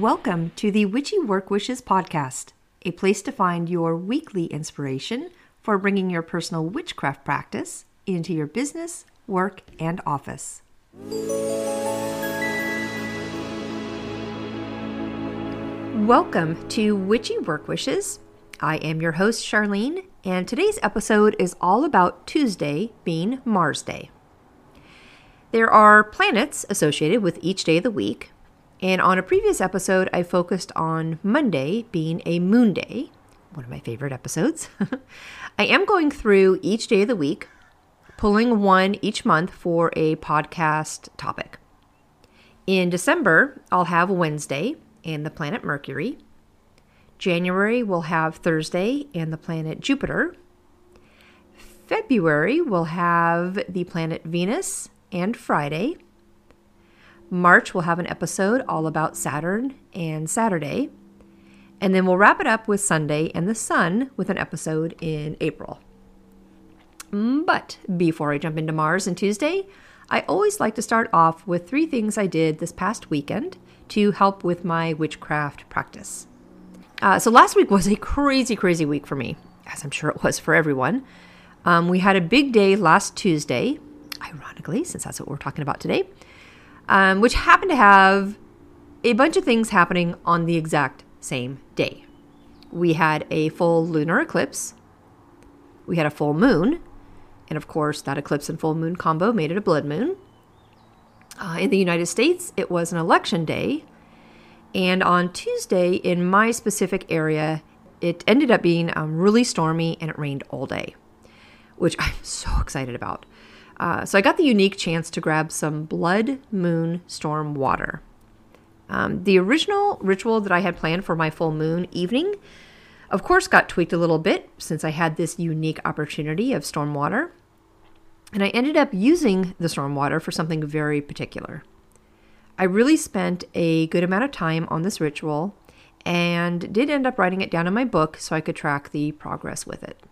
Welcome to the Witchy Work Wishes podcast, a place to find your weekly inspiration for bringing your personal witchcraft practice into your business, work, and office. Welcome to Witchy Work Wishes. I am your host, Charlene, and today's episode is all about Tuesday being Mars Day. There are planets associated with each day of the week, and on a previous episode, I focused on Monday being a moon day, one of my favorite episodes. I am going through each day of the week, pulling one each month for a podcast topic. In December, I'll have Wednesday and the planet Mercury. January, we'll have Thursday and the planet Jupiter. February, we'll have the planet Venus and Friday. March, we'll have an episode all about Saturn and Saturday. And then we'll wrap it up with Sunday and the Sun with an episode in April. But before I jump into Mars and Tuesday, I always like to start off with three things I did this past weekend to help with my witchcraft practice. Uh, so last week was a crazy, crazy week for me, as I'm sure it was for everyone. Um, we had a big day last Tuesday, ironically, since that's what we're talking about today um, which happened to have a bunch of things happening on the exact same day. We had a full lunar eclipse, we had a full moon, and of course, that eclipse and full moon combo made it a blood moon. Uh, in the United States, it was an election day. And on Tuesday, in my specific area, it ended up being um, really stormy and it rained all day, which I'm so excited about. Uh, so I got the unique chance to grab some blood moon storm water. Um, the original ritual that I had planned for my full moon evening, of course, got tweaked a little bit since I had this unique opportunity of storm water. And I ended up using the storm water for something very particular. I really spent a good amount of time on this ritual and did end up writing it down in my book so I could track the progress with it.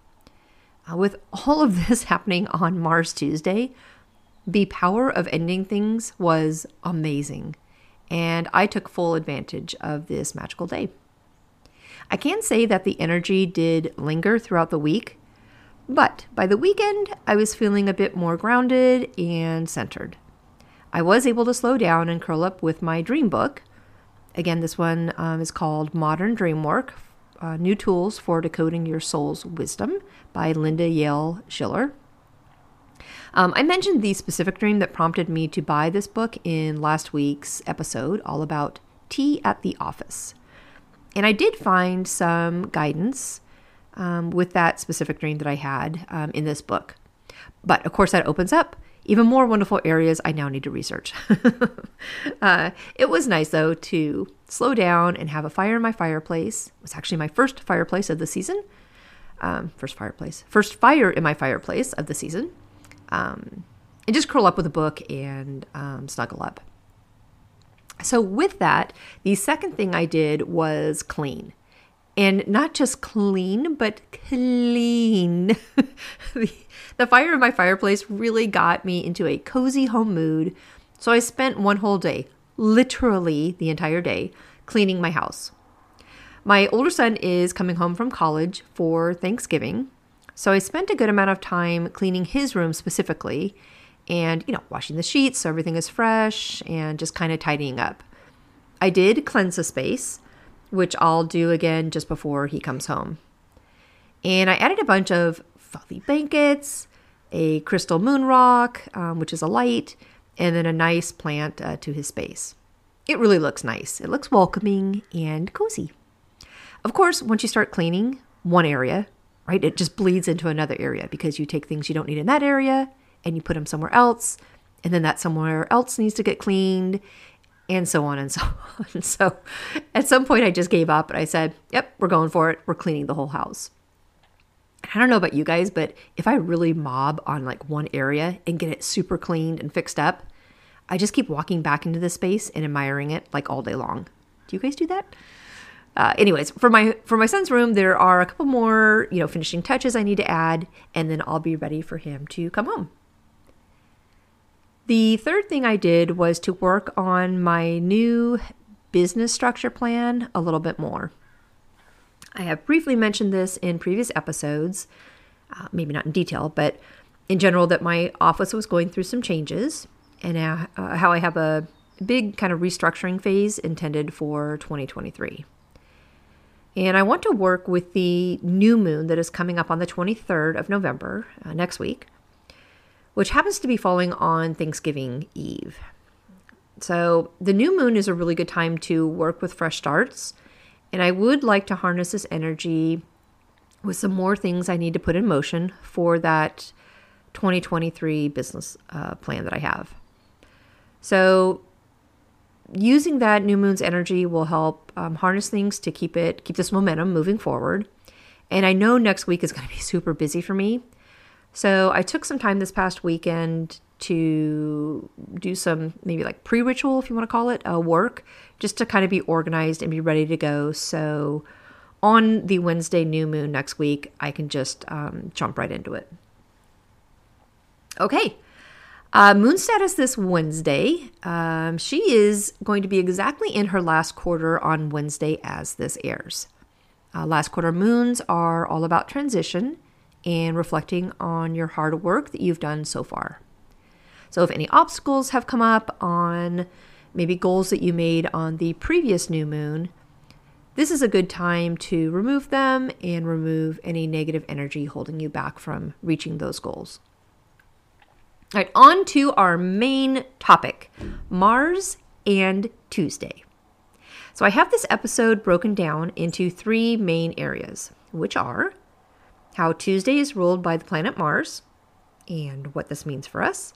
Uh, with all of this happening on Mars Tuesday, the power of ending things was amazing, and I took full advantage of this magical day. I can say that the energy did linger throughout the week, but by the weekend, I was feeling a bit more grounded and centered. I was able to slow down and curl up with my dream book. Again, this one um, is called Modern Dream Work uh, New Tools for Decoding Your Soul's Wisdom by Linda Yael Schiller. Um, I mentioned the specific dream that prompted me to buy this book in last week's episode, all about tea at the office. And I did find some guidance um, with that specific dream that I had um, in this book. But of course, that opens up even more wonderful areas I now need to research. uh, it was nice, though, to slow down and have a fire in my fireplace. It was actually my first fireplace of the season. Um, first fireplace, first fire in my fireplace of the season. Um, and just curl up with a book and um, snuggle up. So, with that, the second thing I did was clean. And not just clean, but clean. the, the fire in my fireplace really got me into a cozy home mood. So I spent one whole day, literally the entire day, cleaning my house. My older son is coming home from college for Thanksgiving. So I spent a good amount of time cleaning his room specifically and, you know, washing the sheets so everything is fresh and just kind of tidying up. I did cleanse the space, which I'll do again just before he comes home. And I added a bunch of fluffy blankets, a crystal moon rock, um, which is a light, and then a nice plant uh, to his space. It really looks nice. It looks welcoming and cozy. Of course, once you start cleaning one area, right, it just bleeds into another area because you take things you don't need in that area and you put them somewhere else, and then that somewhere else needs to get cleaned, and so on and so on. So at some point, I just gave up and I said, Yep, we're going for it. We're cleaning the whole house. I don't know about you guys, but if I really mob on like one area and get it super cleaned and fixed up, I just keep walking back into the space and admiring it like all day long. Do you guys do that? Uh, anyways, for my for my son's room, there are a couple more you know finishing touches I need to add, and then I'll be ready for him to come home. The third thing I did was to work on my new business structure plan a little bit more. I have briefly mentioned this in previous episodes, uh, maybe not in detail, but in general, that my office was going through some changes and uh, how I have a big kind of restructuring phase intended for 2023. And I want to work with the new moon that is coming up on the 23rd of November, uh, next week, which happens to be falling on Thanksgiving Eve. So the new moon is a really good time to work with fresh starts. And I would like to harness this energy with some more things I need to put in motion for that 2023 business uh, plan that I have. So using that new moon's energy will help um, harness things to keep it keep this momentum moving forward. And I know next week is going to be super busy for me. So I took some time this past weekend to do some maybe like pre ritual, if you want to call it, uh, work, just to kind of be organized and be ready to go. So on the Wednesday new moon next week, I can just um, jump right into it. Okay. Uh, moon status this Wednesday. Um, she is going to be exactly in her last quarter on Wednesday as this airs. Uh, last quarter moons are all about transition and reflecting on your hard work that you've done so far. So, if any obstacles have come up on maybe goals that you made on the previous new moon, this is a good time to remove them and remove any negative energy holding you back from reaching those goals. All right, on to our main topic Mars and Tuesday. So, I have this episode broken down into three main areas, which are how Tuesday is ruled by the planet Mars and what this means for us,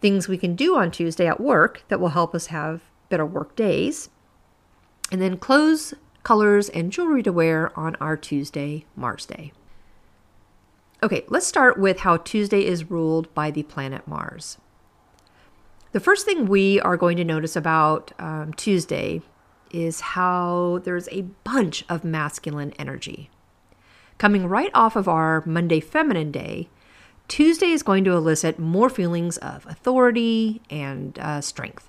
things we can do on Tuesday at work that will help us have better work days, and then clothes, colors, and jewelry to wear on our Tuesday, Mars Day. Okay, let's start with how Tuesday is ruled by the planet Mars. The first thing we are going to notice about um, Tuesday is how there's a bunch of masculine energy. Coming right off of our Monday feminine day, Tuesday is going to elicit more feelings of authority and uh, strength.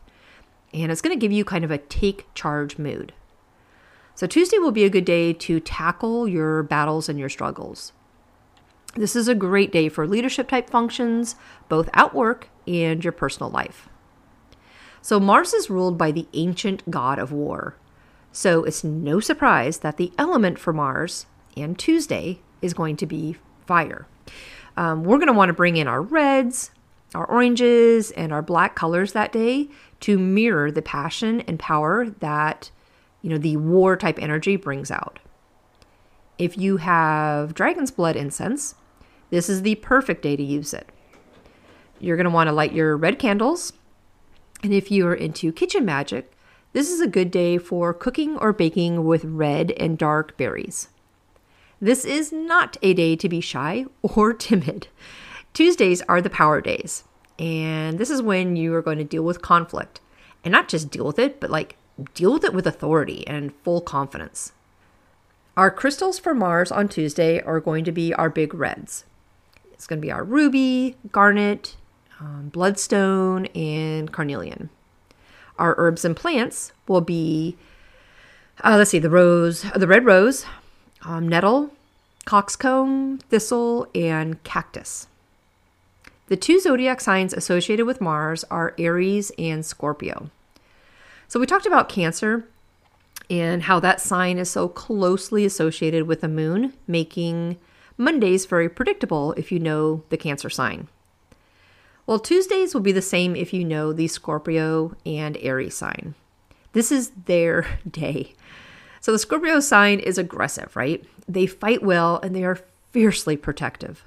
And it's going to give you kind of a take charge mood. So, Tuesday will be a good day to tackle your battles and your struggles. This is a great day for leadership type functions, both at work and your personal life. So, Mars is ruled by the ancient god of war. So, it's no surprise that the element for Mars and Tuesday is going to be fire. Um, we're going to want to bring in our reds, our oranges, and our black colors that day to mirror the passion and power that you know the war type energy brings out. If you have dragon's blood incense, this is the perfect day to use it. You're going to want to light your red candles. And if you're into kitchen magic, this is a good day for cooking or baking with red and dark berries. This is not a day to be shy or timid. Tuesdays are the power days. And this is when you are going to deal with conflict. And not just deal with it, but like deal with it with authority and full confidence. Our crystals for Mars on Tuesday are going to be our big reds. It's going to be our ruby, garnet, um, bloodstone, and carnelian. Our herbs and plants will be, uh, let's see, the rose, the red rose, um, nettle, coxcomb, thistle, and cactus. The two zodiac signs associated with Mars are Aries and Scorpio. So we talked about Cancer and how that sign is so closely associated with the moon, making Monday's very predictable if you know the Cancer sign. Well, Tuesdays will be the same if you know the Scorpio and Aries sign. This is their day. So the Scorpio sign is aggressive, right? They fight well and they are fiercely protective.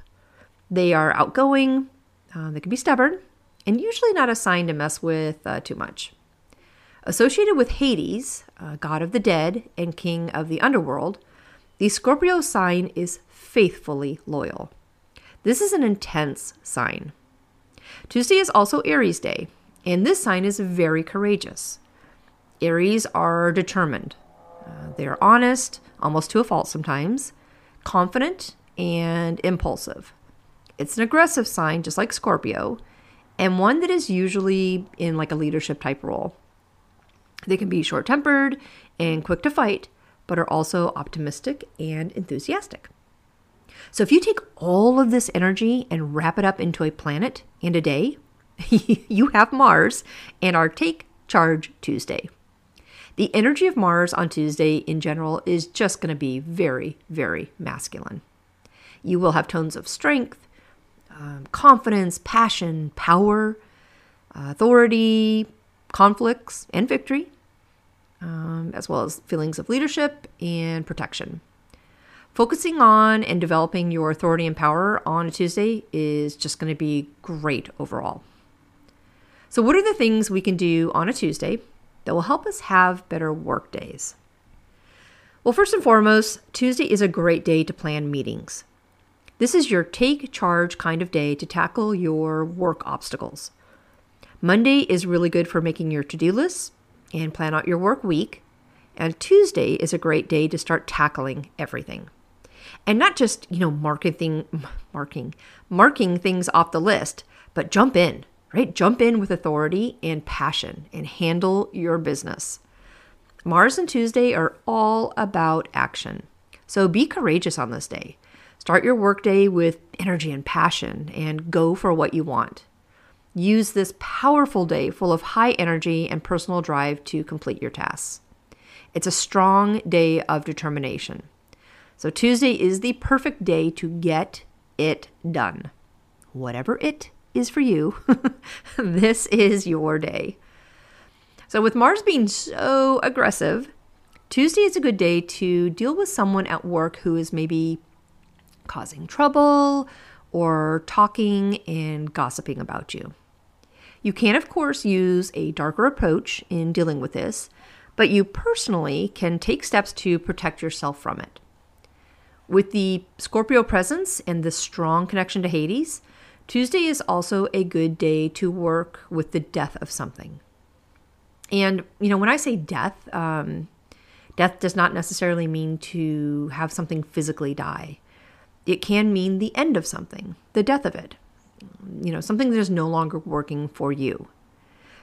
They are outgoing, uh, they can be stubborn, and usually not a sign to mess with uh, too much. Associated with Hades, uh, god of the dead and king of the underworld, the Scorpio sign is faithfully loyal. This is an intense sign. Tuesday is also Aries Day, and this sign is very courageous. Aries are determined. Uh, they are honest, almost to a fault sometimes, confident, and impulsive. It's an aggressive sign, just like Scorpio, and one that is usually in like a leadership type role. They can be short tempered and quick to fight, but are also optimistic and enthusiastic. So if you take all of this energy and wrap it up into a planet and a day, you have Mars and our Take Charge Tuesday. The energy of Mars on Tuesday in general is just going to be very, very masculine. You will have tones of strength, um, confidence, passion, power, authority, conflicts, and victory, um, as well as feelings of leadership and protection. Focusing on and developing your authority and power on a Tuesday is just going to be great overall. So, what are the things we can do on a Tuesday that will help us have better work days? Well, first and foremost, Tuesday is a great day to plan meetings. This is your take charge kind of day to tackle your work obstacles. Monday is really good for making your to do lists and plan out your work week. And Tuesday is a great day to start tackling everything and not just you know marketing marking marking things off the list but jump in right? Jump in with authority and passion and handle your business. Mars and tuesday are all about action. So be courageous on this day. Start your workday with energy and passion and go for what you want. Use this powerful day full of high energy and personal drive to complete your tasks. It's a strong day of determination. So Tuesday is the perfect day to get it done. Whatever it is for you, this is your day. So, with Mars being so aggressive, Tuesday is a good day to deal with someone at work who is maybe causing trouble or talking and gossiping about you. You can, of course, use a darker approach in dealing with this, but you personally can take steps to protect yourself from it. With the Scorpio presence and the strong connection to Hades, Tuesday is also a good day to work with the death of something. And, you know, when I say death, um, death does not necessarily mean to have something physically die. It can mean the end of something, the death of it. You know, something that is no longer working for you.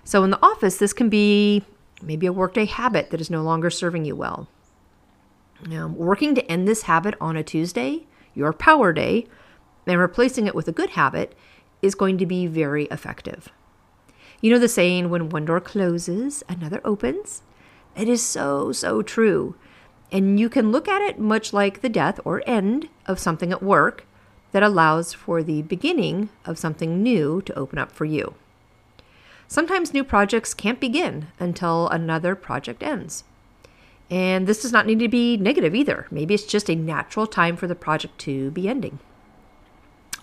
So in the office, this can be maybe a workday habit that is no longer serving you well. Now, working to end this habit on a Tuesday, your power day, and replacing it with a good habit is going to be very effective. You know the saying, when one door closes, another opens? It is so, so true. And you can look at it much like the death or end of something at work that allows for the beginning of something new to open up for you. Sometimes new projects can't begin until another project ends. And this does not need to be negative either. Maybe it's just a natural time for the project to be ending.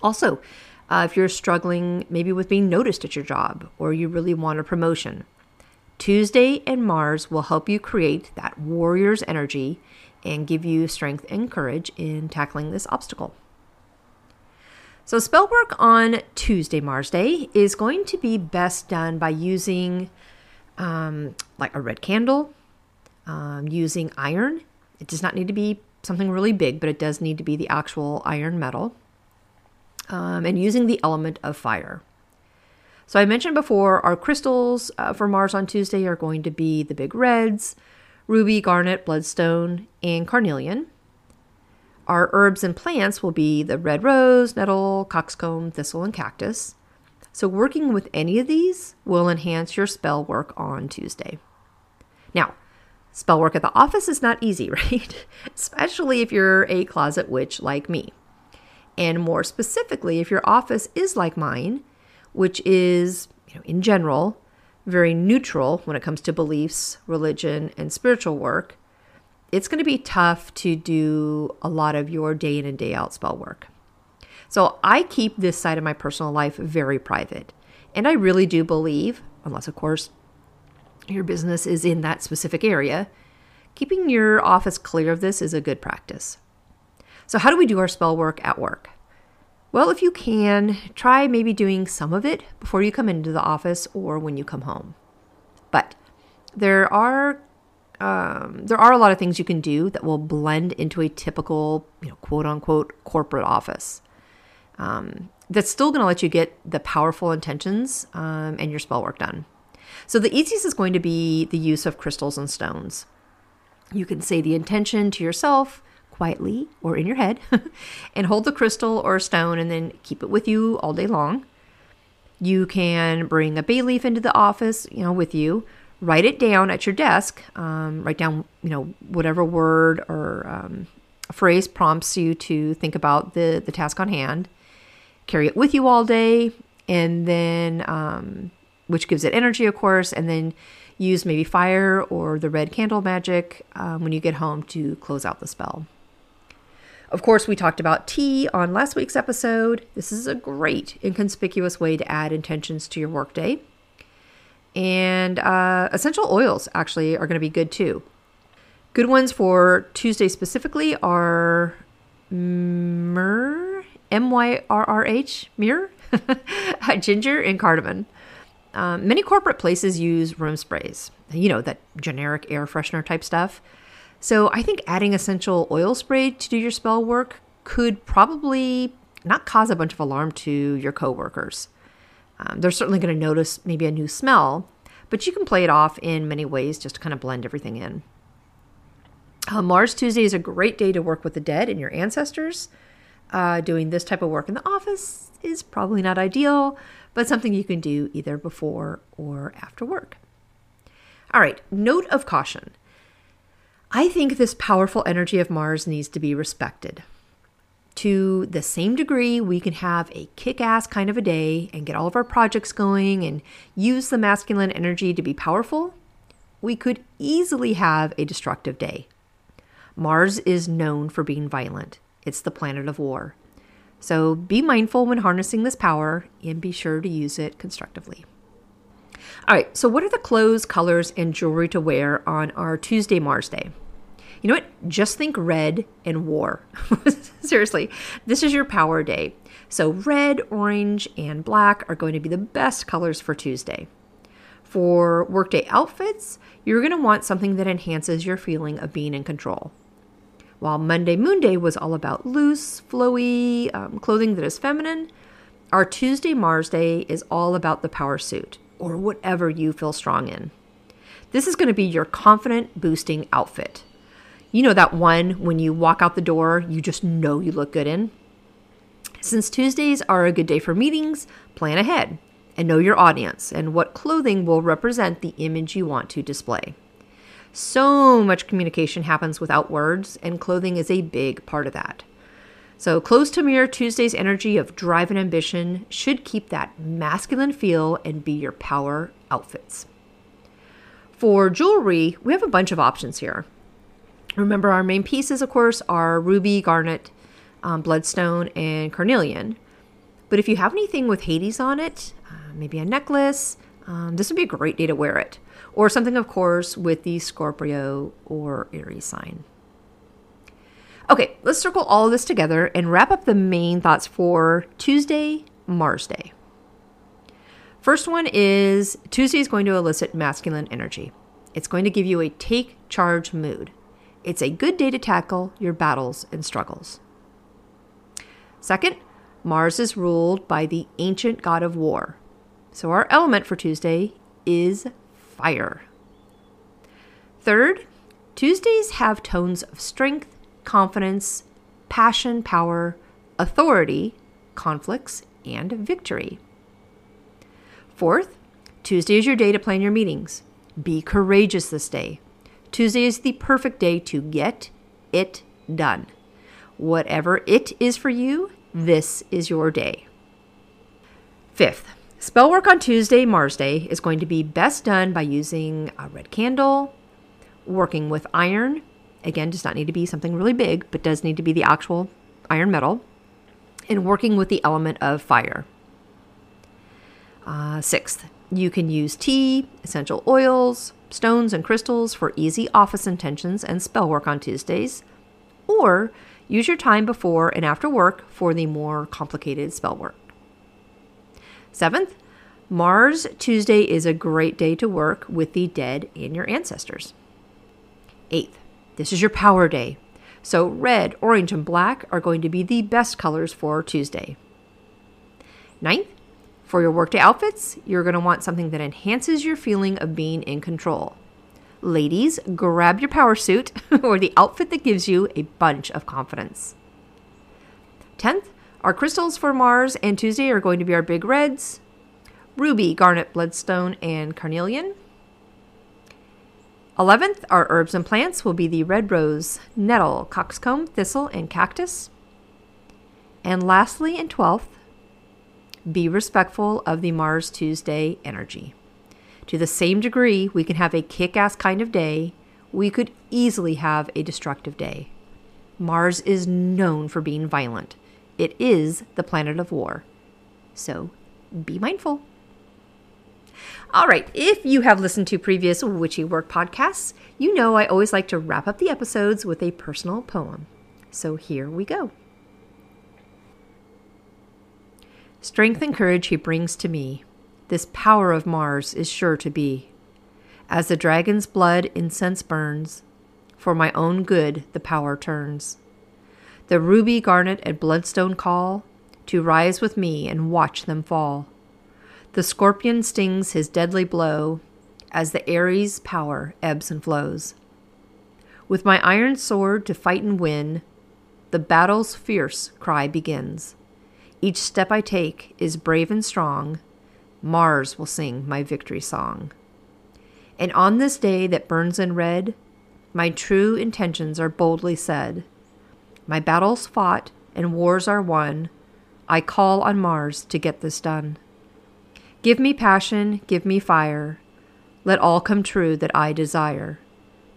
Also, uh, if you're struggling maybe with being noticed at your job or you really want a promotion, Tuesday and Mars will help you create that warrior's energy and give you strength and courage in tackling this obstacle. So, spell work on Tuesday, Mars Day, is going to be best done by using um, like a red candle, um, using iron. It does not need to be something really big, but it does need to be the actual iron metal. Um, and using the element of fire. So I mentioned before, our crystals uh, for Mars on Tuesday are going to be the big reds, ruby, garnet, bloodstone, and carnelian. Our herbs and plants will be the red rose, nettle, coxcomb, thistle, and cactus. So working with any of these will enhance your spell work on Tuesday. Now, Spell work at the office is not easy, right? Especially if you're a closet witch like me. And more specifically, if your office is like mine, which is, you know, in general, very neutral when it comes to beliefs, religion, and spiritual work, it's going to be tough to do a lot of your day in and day out spell work. So I keep this side of my personal life very private. And I really do believe, unless, of course, your business is in that specific area, keeping your office clear of this is a good practice. So, how do we do our spell work at work? Well, if you can, try maybe doing some of it before you come into the office or when you come home. But there are um, there are a lot of things you can do that will blend into a typical, you know, quote unquote corporate office. Um, that's still going to let you get the powerful intentions um, and your spell work done. So the easiest is going to be the use of crystals and stones. You can say the intention to yourself quietly or in your head and hold the crystal or stone and then keep it with you all day long. You can bring a bay leaf into the office, you know, with you. Write it down at your desk. Um, write down, you know, whatever word or um, phrase prompts you to think about the the task on hand. Carry it with you all day, and then um, which gives it energy, of course, and then use maybe fire or the red candle magic um, when you get home to close out the spell. Of course, we talked about tea on last week's episode. This is a great inconspicuous way to add intentions to your workday. And uh, essential oils actually are going to be good too. Good ones for Tuesday specifically are myrrh, M Y R R H, myrrh, ginger, and cardamom. Um, many corporate places use room sprays, you know, that generic air freshener type stuff. So I think adding essential oil spray to do your spell work could probably not cause a bunch of alarm to your coworkers. Um, they're certainly going to notice maybe a new smell, but you can play it off in many ways just to kind of blend everything in. Uh, Mars Tuesday is a great day to work with the dead and your ancestors. Uh, doing this type of work in the office is probably not ideal, but something you can do either before or after work. All right, note of caution. I think this powerful energy of Mars needs to be respected. To the same degree, we can have a kick ass kind of a day and get all of our projects going and use the masculine energy to be powerful, we could easily have a destructive day. Mars is known for being violent, it's the planet of war. So be mindful when harnessing this power and be sure to use it constructively. All right, so what are the clothes, colors, and jewelry to wear on our Tuesday Mars Day? You know what? Just think red and war. Seriously, this is your power day. So, red, orange, and black are going to be the best colors for Tuesday. For workday outfits, you're going to want something that enhances your feeling of being in control. While Monday Moon Day was all about loose, flowy um, clothing that is feminine, our Tuesday Mars Day is all about the power suit or whatever you feel strong in. This is going to be your confident boosting outfit. You know that one when you walk out the door, you just know you look good in? Since Tuesdays are a good day for meetings, plan ahead and know your audience and what clothing will represent the image you want to display. So much communication happens without words, and clothing is a big part of that. So, close to mirror Tuesday's energy of drive and ambition should keep that masculine feel and be your power outfits. For jewelry, we have a bunch of options here. Remember, our main pieces, of course, are ruby, garnet, um, bloodstone, and carnelian. But if you have anything with Hades on it, uh, maybe a necklace, um, this would be a great day to wear it or something, of course, with the Scorpio or Aries sign. Okay, let's circle all of this together and wrap up the main thoughts for Tuesday, Mars Day. First one is Tuesday is going to elicit masculine energy. It's going to give you a take charge mood. It's a good day to tackle your battles and struggles. Second, Mars is ruled by the ancient god of war. So our element for Tuesday is fire. Third, Tuesdays have tones of strength, confidence, passion, power, authority, conflicts, and victory. Fourth, Tuesday is your day to plan your meetings. Be courageous this day. Tuesday is the perfect day to get it done. Whatever it is for you, this is your day. Fifth, Spell work on Tuesday, Mars Day, is going to be best done by using a red candle, working with iron. Again, does not need to be something really big, but does need to be the actual iron metal, and working with the element of fire. Uh, sixth, you can use tea, essential oils, stones, and crystals for easy office intentions and spell work on Tuesdays, or use your time before and after work for the more complicated spell work. Seventh, Mars Tuesday is a great day to work with the dead and your ancestors. Eighth, this is your power day. So, red, orange, and black are going to be the best colors for Tuesday. Ninth, For your workday outfits, you're going to want something that enhances your feeling of being in control. Ladies, grab your power suit or the outfit that gives you a bunch of confidence. 10th, our crystals for Mars and Tuesday are going to be our big reds ruby, garnet, bloodstone, and carnelian. 11th, our herbs and plants will be the red rose, nettle, coxcomb, thistle, and cactus. And lastly, in 12th, be respectful of the Mars Tuesday energy. To the same degree we can have a kick ass kind of day, we could easily have a destructive day. Mars is known for being violent. It is the planet of war. So be mindful. All right, if you have listened to previous Witchy Work podcasts, you know I always like to wrap up the episodes with a personal poem. So here we go. Strength and courage he brings to me. This power of Mars is sure to be. As the dragon's blood incense burns, for my own good the power turns. The ruby, garnet, and bloodstone call to rise with me and watch them fall. The scorpion stings his deadly blow as the Aries power ebbs and flows. With my iron sword to fight and win, the battle's fierce cry begins. Each step I take is brave and strong. Mars will sing my victory song. And on this day that burns in red, my true intentions are boldly said. My battles fought and wars are won. I call on Mars to get this done. Give me passion, give me fire. Let all come true that I desire.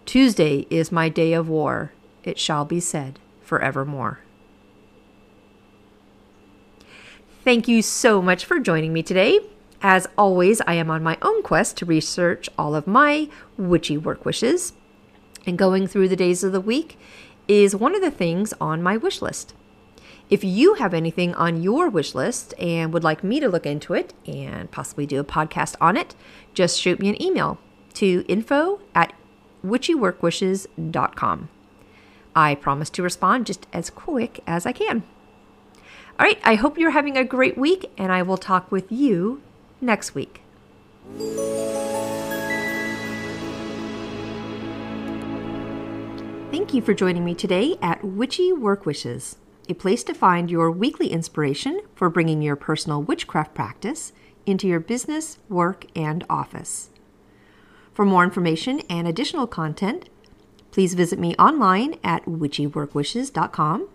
Tuesday is my day of war. It shall be said forevermore. Thank you so much for joining me today. As always, I am on my own quest to research all of my witchy work wishes. And going through the days of the week is one of the things on my wish list. If you have anything on your wish list and would like me to look into it and possibly do a podcast on it, just shoot me an email to info at witchyworkwishes.com. I promise to respond just as quick as I can. All right, I hope you're having a great week, and I will talk with you next week. Thank you for joining me today at Witchy Work Wishes a place to find your weekly inspiration for bringing your personal witchcraft practice into your business, work, and office. For more information and additional content, please visit me online at witchyworkwishes.com.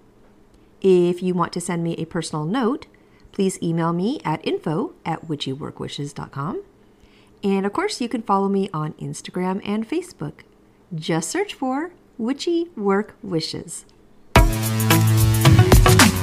If you want to send me a personal note, please email me at info at witchyworkwishes.com. And of course, you can follow me on Instagram and Facebook. Just search for Witchy Work Wishes. Bye.